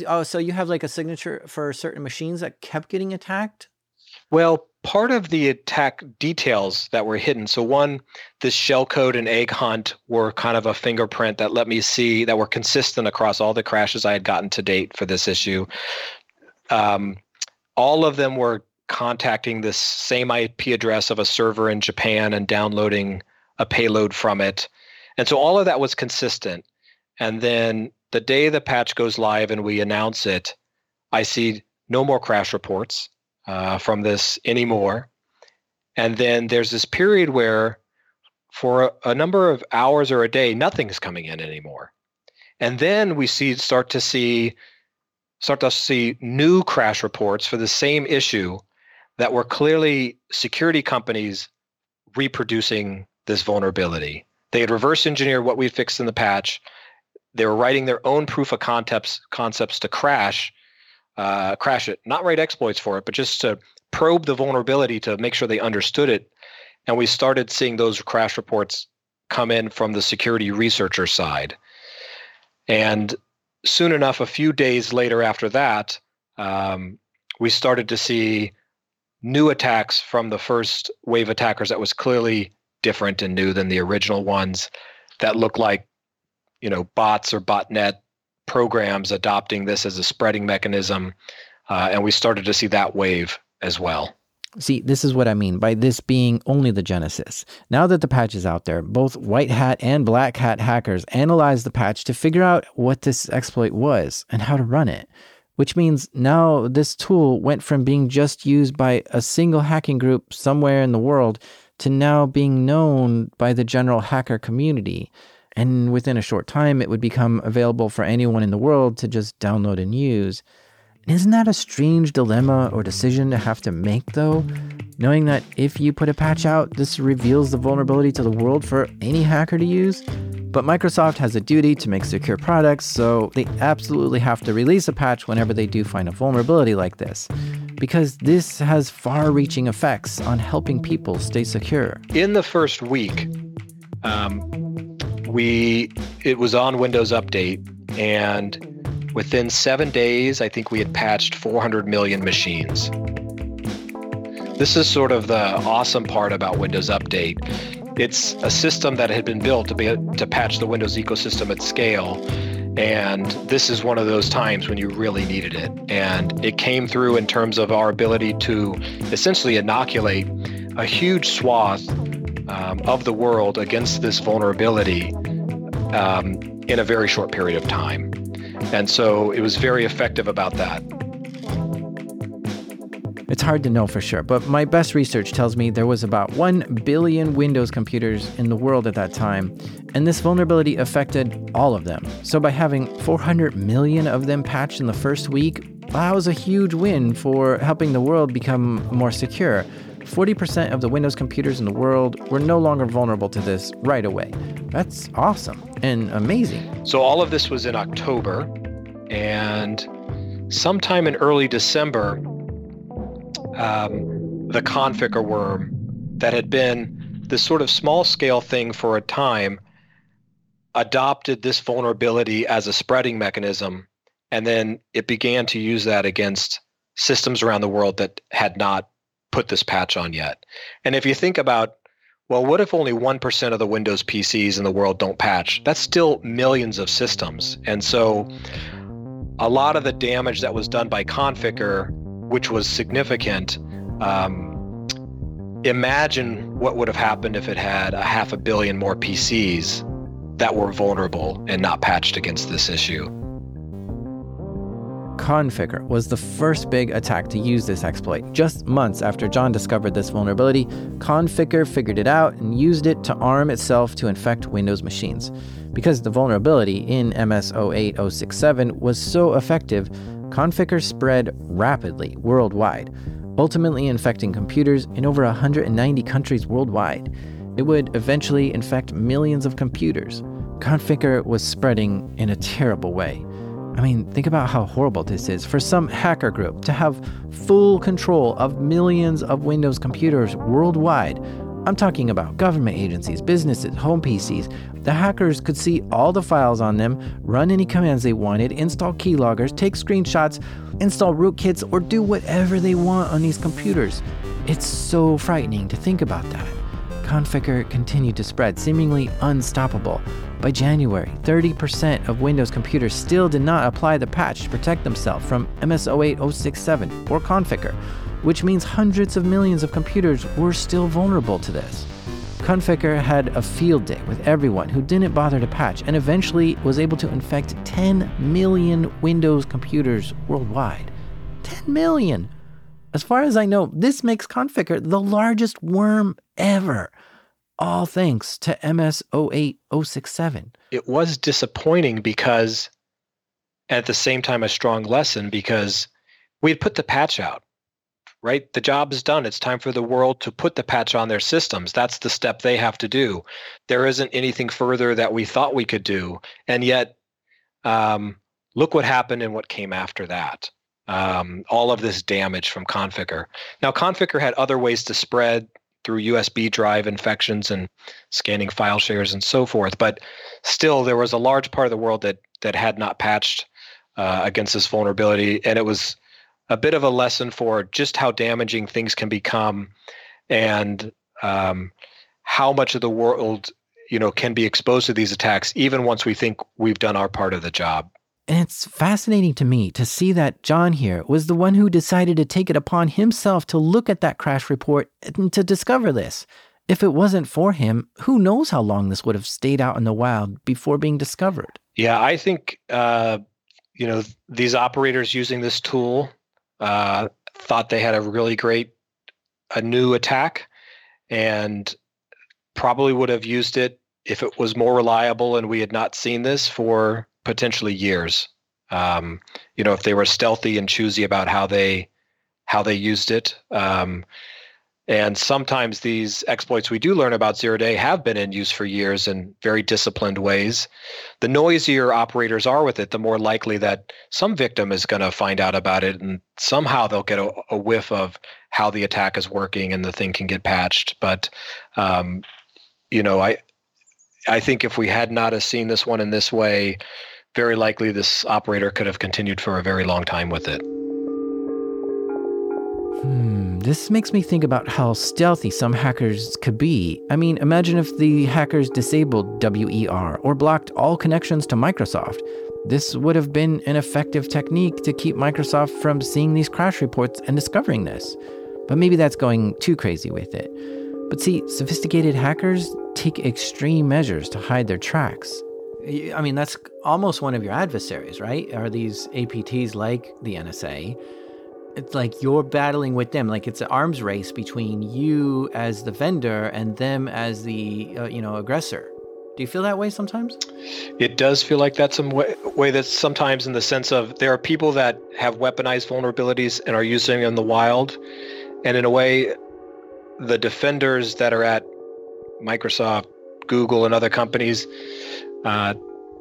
oh, so you have like a signature for certain machines that kept getting attacked? Well, part of the attack details that were hidden. So one, this shellcode and egg hunt were kind of a fingerprint that let me see that were consistent across all the crashes I had gotten to date for this issue. Um, all of them were contacting this same IP address of a server in Japan and downloading a payload from it. And so all of that was consistent. And then the day the patch goes live and we announce it, I see no more crash reports uh, from this anymore. And then there's this period where, for a, a number of hours or a day, nothing's coming in anymore. And then we see start to see start to see new crash reports for the same issue that were clearly security companies reproducing this vulnerability. They had reverse engineered what we fixed in the patch. They were writing their own proof of concepts concepts to crash, uh, crash it, not write exploits for it, but just to probe the vulnerability to make sure they understood it. And we started seeing those crash reports come in from the security researcher side. And soon enough, a few days later after that, um, we started to see new attacks from the first wave attackers that was clearly different and new than the original ones that look like you know bots or botnet programs adopting this as a spreading mechanism uh, and we started to see that wave as well See, this is what I mean by this being only the genesis. Now that the patch is out there, both white hat and black hat hackers analyzed the patch to figure out what this exploit was and how to run it which means now this tool went from being just used by a single hacking group somewhere in the world to now being known by the general hacker community. And within a short time, it would become available for anyone in the world to just download and use. Isn't that a strange dilemma or decision to have to make, though? Knowing that if you put a patch out, this reveals the vulnerability to the world for any hacker to use? But Microsoft has a duty to make secure products, so they absolutely have to release a patch whenever they do find a vulnerability like this. Because this has far reaching effects on helping people stay secure. In the first week, um, we it was on Windows Update, and within seven days, I think we had patched 400 million machines. This is sort of the awesome part about Windows Update it's a system that had been built to be to patch the Windows ecosystem at scale. And this is one of those times when you really needed it. And it came through in terms of our ability to essentially inoculate a huge swath um, of the world against this vulnerability um, in a very short period of time. And so it was very effective about that. It's hard to know for sure, but my best research tells me there was about 1 billion Windows computers in the world at that time, and this vulnerability affected all of them. So by having 400 million of them patched in the first week, that was a huge win for helping the world become more secure. 40% of the Windows computers in the world were no longer vulnerable to this right away. That's awesome and amazing. So all of this was in October, and sometime in early December, um, the Conficker worm that had been this sort of small scale thing for a time adopted this vulnerability as a spreading mechanism and then it began to use that against systems around the world that had not put this patch on yet. And if you think about well what if only 1% of the windows pcs in the world don't patch? That's still millions of systems. And so a lot of the damage that was done by Conficker which was significant. Um, imagine what would have happened if it had a half a billion more PCs that were vulnerable and not patched against this issue. Conficker was the first big attack to use this exploit. Just months after John discovered this vulnerability, Conficker figured it out and used it to arm itself to infect Windows machines. Because the vulnerability in MS 08067 was so effective, Conficker spread rapidly worldwide, ultimately infecting computers in over 190 countries worldwide. It would eventually infect millions of computers. Conficker was spreading in a terrible way. I mean, think about how horrible this is for some hacker group to have full control of millions of Windows computers worldwide I'm talking about government agencies, businesses, home PCs. The hackers could see all the files on them, run any commands they wanted, install keyloggers, take screenshots, install rootkits, or do whatever they want on these computers. It's so frightening to think about that. Conficker continued to spread, seemingly unstoppable. By January, 30% of Windows computers still did not apply the patch to protect themselves from MS08067 or Conficker, which means hundreds of millions of computers were still vulnerable to this. Conficker had a field day with everyone who didn't bother to patch and eventually was able to infect 10 million Windows computers worldwide. 10 million! As far as I know, this makes Conficker the largest worm ever. All thanks to MS 08067. It was disappointing because, at the same time, a strong lesson because we had put the patch out right? The job is done. It's time for the world to put the patch on their systems. That's the step they have to do. There isn't anything further that we thought we could do. And yet, um, look what happened and what came after that. Um, all of this damage from Conficker. Now, Conficker had other ways to spread through USB drive infections and scanning file shares and so forth. But still, there was a large part of the world that that had not patched uh, against this vulnerability, and it was a bit of a lesson for just how damaging things can become and um, how much of the world you know can be exposed to these attacks even once we think we've done our part of the job and it's fascinating to me to see that John here was the one who decided to take it upon himself to look at that crash report and to discover this. If it wasn't for him, who knows how long this would have stayed out in the wild before being discovered? Yeah, I think uh, you know these operators using this tool uh, thought they had a really great a new attack and probably would have used it if it was more reliable and we had not seen this for potentially years. Um, you know, if they were stealthy and choosy about how they how they used it. Um, and sometimes these exploits we do learn about zero day have been in use for years in very disciplined ways. The noisier operators are with it, the more likely that some victim is going to find out about it and somehow they'll get a, a, whiff of how the attack is working and the thing can get patched. But, um, you know, I, I think if we had not have seen this one in this way, very likely this operator could have continued for a very long time with it. Hmm, this makes me think about how stealthy some hackers could be. I mean, imagine if the hackers disabled WER or blocked all connections to Microsoft. This would have been an effective technique to keep Microsoft from seeing these crash reports and discovering this. But maybe that's going too crazy with it. But see, sophisticated hackers take extreme measures to hide their tracks. I mean, that's almost one of your adversaries, right? Are these APTs like the NSA? It's like you're battling with them like it's an arms race between you as the vendor and them as the uh, you know aggressor. Do you feel that way sometimes? It does feel like that some way, way that sometimes in the sense of there are people that have weaponized vulnerabilities and are using them in the wild. And in a way the defenders that are at microsoft google and other companies uh,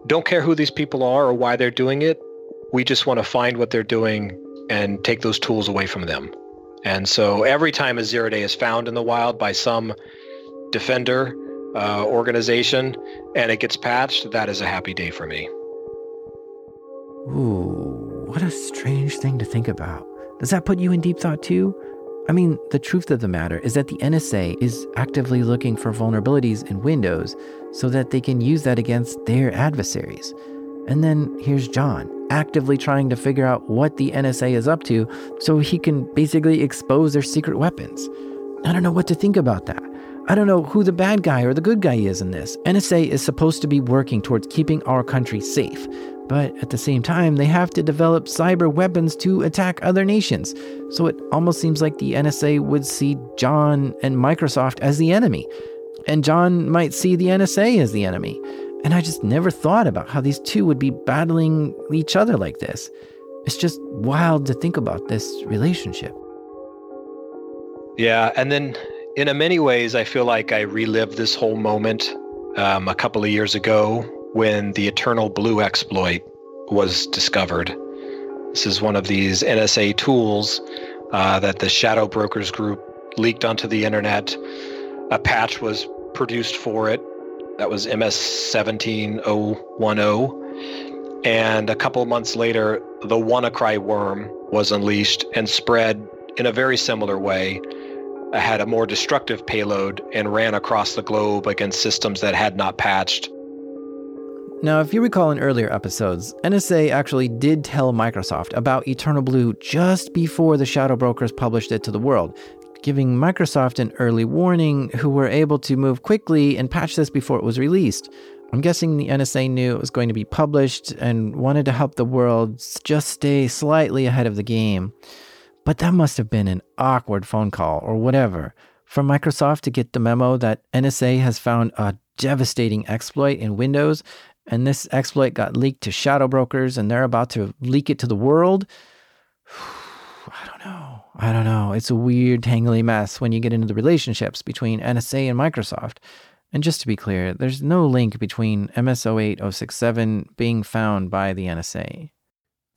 don't care who these people are or why they're doing it. We just want to find what they're doing and take those tools away from them. And so every time a zero day is found in the wild by some defender uh, organization and it gets patched, that is a happy day for me. Ooh, what a strange thing to think about. Does that put you in deep thought too? I mean, the truth of the matter is that the NSA is actively looking for vulnerabilities in Windows so that they can use that against their adversaries. And then here's John, actively trying to figure out what the NSA is up to so he can basically expose their secret weapons. I don't know what to think about that. I don't know who the bad guy or the good guy is in this. NSA is supposed to be working towards keeping our country safe, but at the same time, they have to develop cyber weapons to attack other nations. So it almost seems like the NSA would see John and Microsoft as the enemy, and John might see the NSA as the enemy. And I just never thought about how these two would be battling each other like this. It's just wild to think about this relationship. Yeah, and then in a many ways, I feel like I relived this whole moment um, a couple of years ago when the Eternal Blue exploit was discovered. This is one of these NSA tools uh, that the Shadow Brokers Group leaked onto the internet. A patch was produced for it that was MS 17010. And a couple months later, the WannaCry worm was unleashed and spread in a very similar way. It had a more destructive payload and ran across the globe against systems that had not patched. Now, if you recall in earlier episodes, NSA actually did tell Microsoft about Eternal Blue just before the Shadow Brokers published it to the world, giving Microsoft an early warning who were able to move quickly and patch this before it was released. I'm guessing the NSA knew it was going to be published and wanted to help the world just stay slightly ahead of the game. But that must have been an awkward phone call or whatever for Microsoft to get the memo that NSA has found a devastating exploit in Windows and this exploit got leaked to shadow brokers and they're about to leak it to the world. I don't know. I don't know. It's a weird, tangly mess when you get into the relationships between NSA and Microsoft. And just to be clear, there's no link between MS08067 being found by the NSA.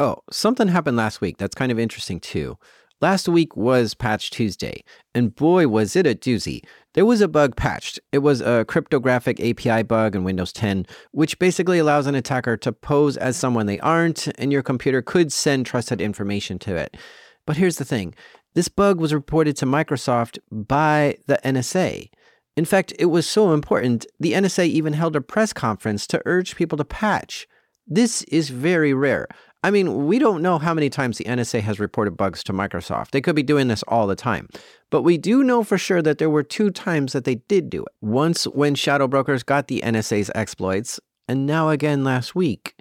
Oh, something happened last week that's kind of interesting too. Last week was Patch Tuesday, and boy, was it a doozy. There was a bug patched. It was a cryptographic API bug in Windows 10, which basically allows an attacker to pose as someone they aren't, and your computer could send trusted information to it. But here's the thing this bug was reported to Microsoft by the NSA. In fact, it was so important, the NSA even held a press conference to urge people to patch. This is very rare. I mean, we don't know how many times the NSA has reported bugs to Microsoft. They could be doing this all the time. But we do know for sure that there were two times that they did do it. Once when Shadow Brokers got the NSA's exploits, and now again last week.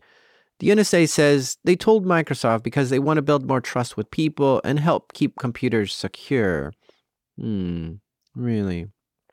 The NSA says they told Microsoft because they want to build more trust with people and help keep computers secure. Hmm, really?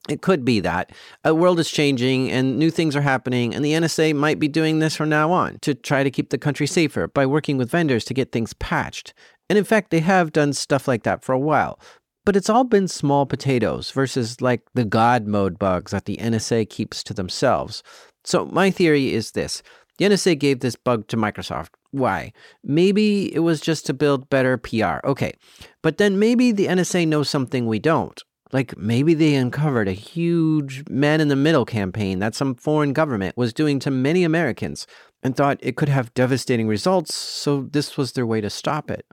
It could be that. A world is changing and new things are happening, and the NSA might be doing this from now on to try to keep the country safer by working with vendors to get things patched. And in fact, they have done stuff like that for a while. But it's all been small potatoes versus like the God mode bugs that the NSA keeps to themselves. So, my theory is this the NSA gave this bug to Microsoft. Why? Maybe it was just to build better PR. Okay. But then maybe the NSA knows something we don't. Like maybe they uncovered a huge man in the middle campaign that some foreign government was doing to many Americans and thought it could have devastating results, so this was their way to stop it.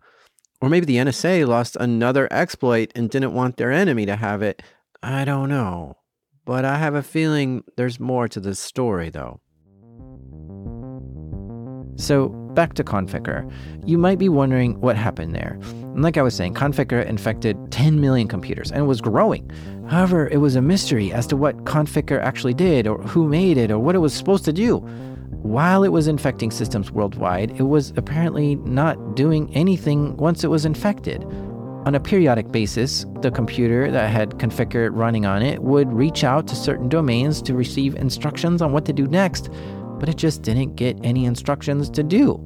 Or maybe the NSA lost another exploit and didn't want their enemy to have it. I don't know. But I have a feeling there's more to this story, though. So, back to Conficker. You might be wondering what happened there. And like I was saying, Conficker infected 10 million computers and was growing. However, it was a mystery as to what Conficker actually did, or who made it, or what it was supposed to do. While it was infecting systems worldwide, it was apparently not doing anything once it was infected. On a periodic basis, the computer that had Conficker running on it would reach out to certain domains to receive instructions on what to do next, but it just didn't get any instructions to do.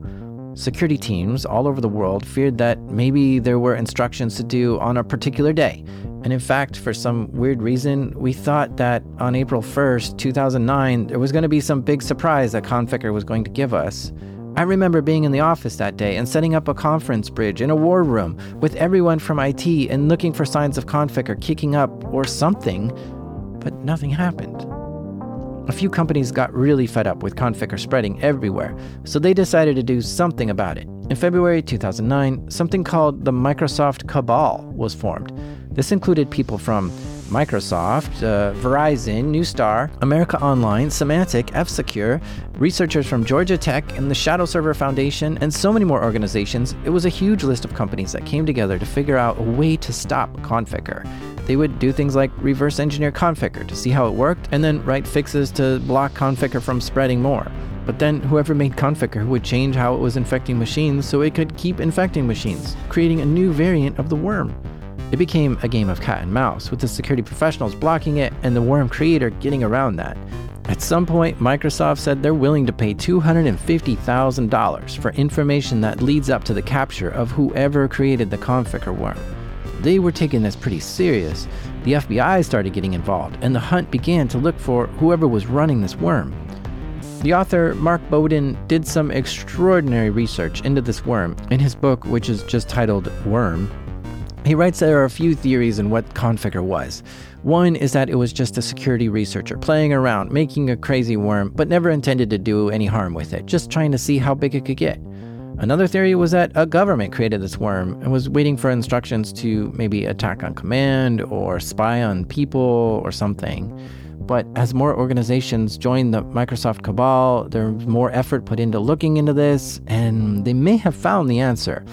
Security teams all over the world feared that maybe there were instructions to do on a particular day. And in fact, for some weird reason, we thought that on April 1st, 2009, there was going to be some big surprise that Conficker was going to give us. I remember being in the office that day and setting up a conference bridge in a war room with everyone from IT and looking for signs of Conficker kicking up or something, but nothing happened. A few companies got really fed up with Conficker spreading everywhere, so they decided to do something about it. In February 2009, something called the Microsoft Cabal was formed. This included people from Microsoft, uh, Verizon, Neustar, America Online, Symantec, F Secure, researchers from Georgia Tech, and the Shadowserver Foundation, and so many more organizations. It was a huge list of companies that came together to figure out a way to stop Conficker. They would do things like reverse engineer Conficker to see how it worked, and then write fixes to block Conficker from spreading more. But then whoever made Conficker would change how it was infecting machines so it could keep infecting machines, creating a new variant of the worm. It became a game of cat and mouse, with the security professionals blocking it and the worm creator getting around that. At some point, Microsoft said they're willing to pay $250,000 for information that leads up to the capture of whoever created the Conficker worm. They were taking this pretty serious. The FBI started getting involved, and the hunt began to look for whoever was running this worm. The author, Mark Bowden, did some extraordinary research into this worm in his book, which is just titled Worm. He writes there are a few theories on what Conficker was. One is that it was just a security researcher playing around, making a crazy worm, but never intended to do any harm with it, just trying to see how big it could get. Another theory was that a government created this worm and was waiting for instructions to maybe attack on command or spy on people or something. But as more organizations joined the Microsoft cabal, there was more effort put into looking into this, and they may have found the answer.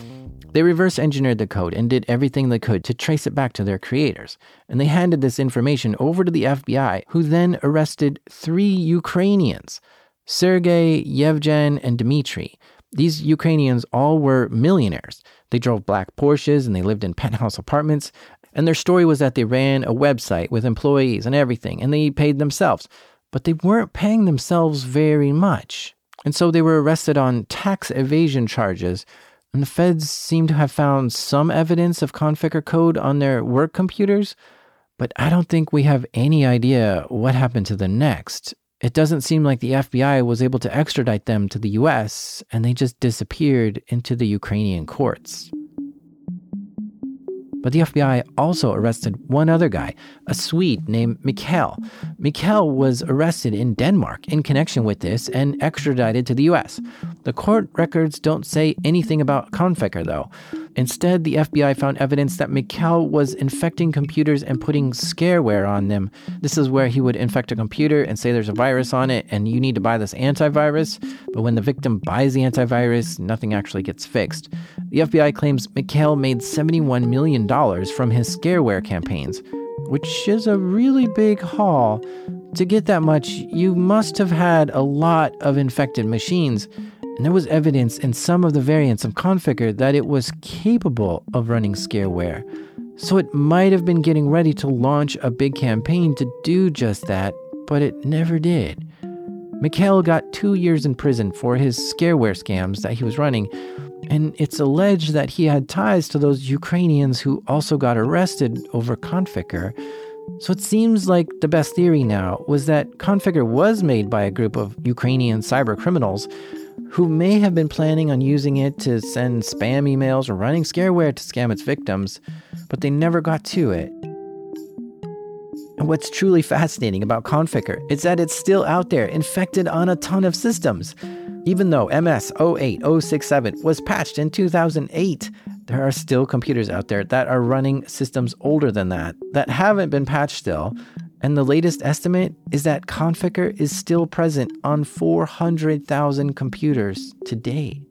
They reverse engineered the code and did everything they could to trace it back to their creators. And they handed this information over to the FBI, who then arrested three Ukrainians Sergei, Yevgen, and Dmitry. These Ukrainians all were millionaires. They drove black Porsches and they lived in penthouse apartments. And their story was that they ran a website with employees and everything, and they paid themselves. But they weren't paying themselves very much. And so they were arrested on tax evasion charges and the feds seem to have found some evidence of Conficker code on their work computers, but I don't think we have any idea what happened to the next. It doesn't seem like the FBI was able to extradite them to the US, and they just disappeared into the Ukrainian courts. But the FBI also arrested one other guy, a Swede named Mikhail. Mikhail was arrested in Denmark in connection with this and extradited to the US. The court records don't say anything about Conficker, though. Instead, the FBI found evidence that Mikhail was infecting computers and putting scareware on them. This is where he would infect a computer and say there's a virus on it and you need to buy this antivirus. But when the victim buys the antivirus, nothing actually gets fixed. The FBI claims Mikhail made $71 million from his scareware campaigns, which is a really big haul. To get that much, you must have had a lot of infected machines and there was evidence in some of the variants of Conficker that it was capable of running scareware. So it might have been getting ready to launch a big campaign to do just that, but it never did. Mikhail got two years in prison for his scareware scams that he was running, and it's alleged that he had ties to those Ukrainians who also got arrested over Conficker. So it seems like the best theory now was that Conficker was made by a group of Ukrainian cyber criminals who may have been planning on using it to send spam emails or running scareware to scam its victims, but they never got to it. And what's truly fascinating about Conficker is that it's still out there, infected on a ton of systems. Even though MS 08067 was patched in 2008, there are still computers out there that are running systems older than that, that haven't been patched still, and the latest estimate is that Conficker is still present on 400,000 computers today.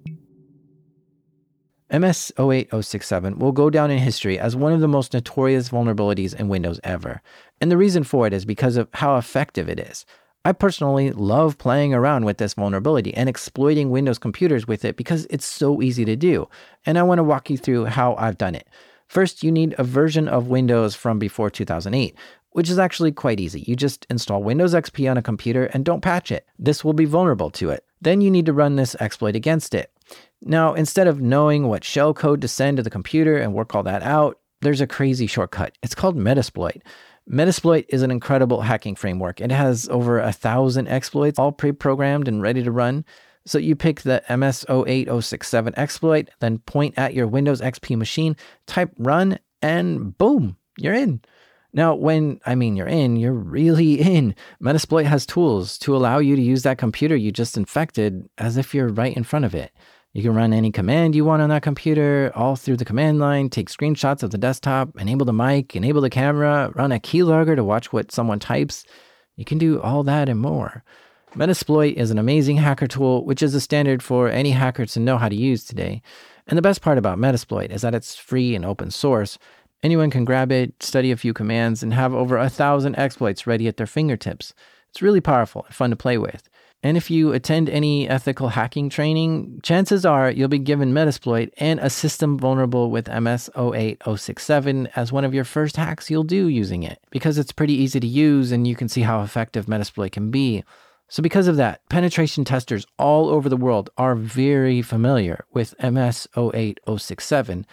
MS 08067 will go down in history as one of the most notorious vulnerabilities in Windows ever. And the reason for it is because of how effective it is. I personally love playing around with this vulnerability and exploiting Windows computers with it because it's so easy to do. And I want to walk you through how I've done it. First, you need a version of Windows from before 2008, which is actually quite easy. You just install Windows XP on a computer and don't patch it. This will be vulnerable to it. Then you need to run this exploit against it. Now, instead of knowing what shell code to send to the computer and work all that out, there's a crazy shortcut. It's called Metasploit. Metasploit is an incredible hacking framework. It has over a thousand exploits, all pre programmed and ready to run. So you pick the MS08067 exploit, then point at your Windows XP machine, type run, and boom, you're in. Now, when I mean you're in, you're really in. Metasploit has tools to allow you to use that computer you just infected as if you're right in front of it. You can run any command you want on that computer all through the command line, take screenshots of the desktop, enable the mic, enable the camera, run a keylogger to watch what someone types. You can do all that and more. Metasploit is an amazing hacker tool, which is a standard for any hacker to know how to use today. And the best part about Metasploit is that it's free and open source, Anyone can grab it, study a few commands, and have over a thousand exploits ready at their fingertips. It's really powerful and fun to play with. And if you attend any ethical hacking training, chances are you'll be given Metasploit and a system vulnerable with MS 08067 as one of your first hacks you'll do using it, because it's pretty easy to use and you can see how effective Metasploit can be. So, because of that, penetration testers all over the world are very familiar with MS 08067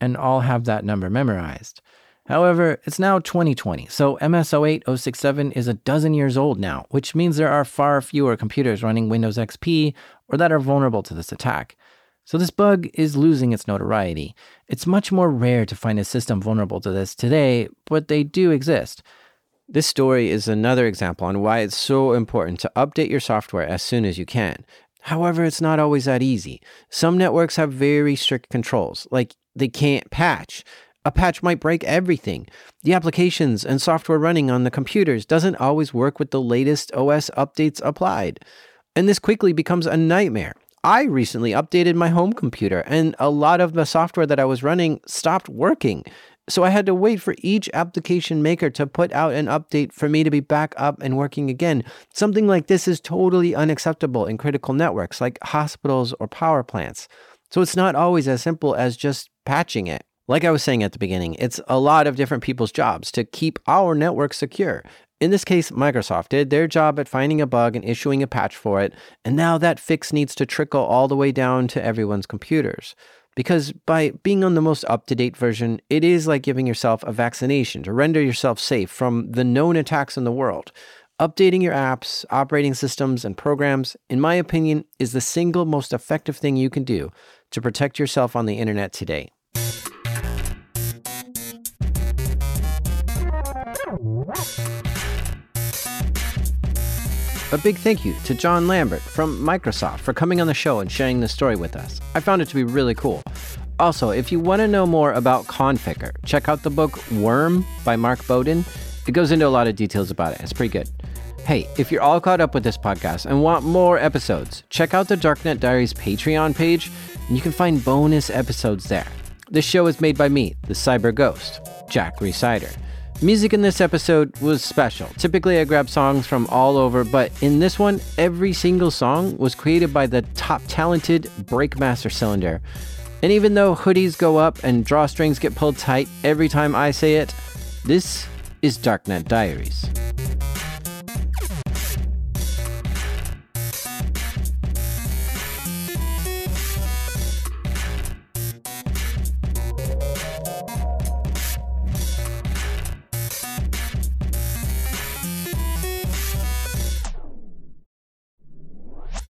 and all have that number memorized. However, it's now 2020, so MS08067 is a dozen years old now, which means there are far fewer computers running Windows XP or that are vulnerable to this attack. So this bug is losing its notoriety. It's much more rare to find a system vulnerable to this today, but they do exist. This story is another example on why it's so important to update your software as soon as you can. However, it's not always that easy. Some networks have very strict controls, like they can't patch. A patch might break everything. The applications and software running on the computers doesn't always work with the latest OS updates applied. And this quickly becomes a nightmare. I recently updated my home computer, and a lot of the software that I was running stopped working. So I had to wait for each application maker to put out an update for me to be back up and working again. Something like this is totally unacceptable in critical networks like hospitals or power plants. So it's not always as simple as just patching it. Like I was saying at the beginning, it's a lot of different people's jobs to keep our network secure. In this case, Microsoft did their job at finding a bug and issuing a patch for it, and now that fix needs to trickle all the way down to everyone's computers. Because by being on the most up to date version, it is like giving yourself a vaccination to render yourself safe from the known attacks in the world. Updating your apps, operating systems, and programs, in my opinion, is the single most effective thing you can do to protect yourself on the internet today. A big thank you to John Lambert from Microsoft for coming on the show and sharing this story with us. I found it to be really cool. Also, if you want to know more about Conficker, check out the book Worm by Mark Bowden. It goes into a lot of details about it. It's pretty good. Hey, if you're all caught up with this podcast and want more episodes, check out the Darknet Diaries Patreon page, and you can find bonus episodes there. This show is made by me, the Cyber Ghost, Jack Rhysider. Music in this episode was special. Typically, I grab songs from all over, but in this one, every single song was created by the top talented Breakmaster Cylinder. And even though hoodies go up and drawstrings get pulled tight every time I say it, this is Darknet Diaries.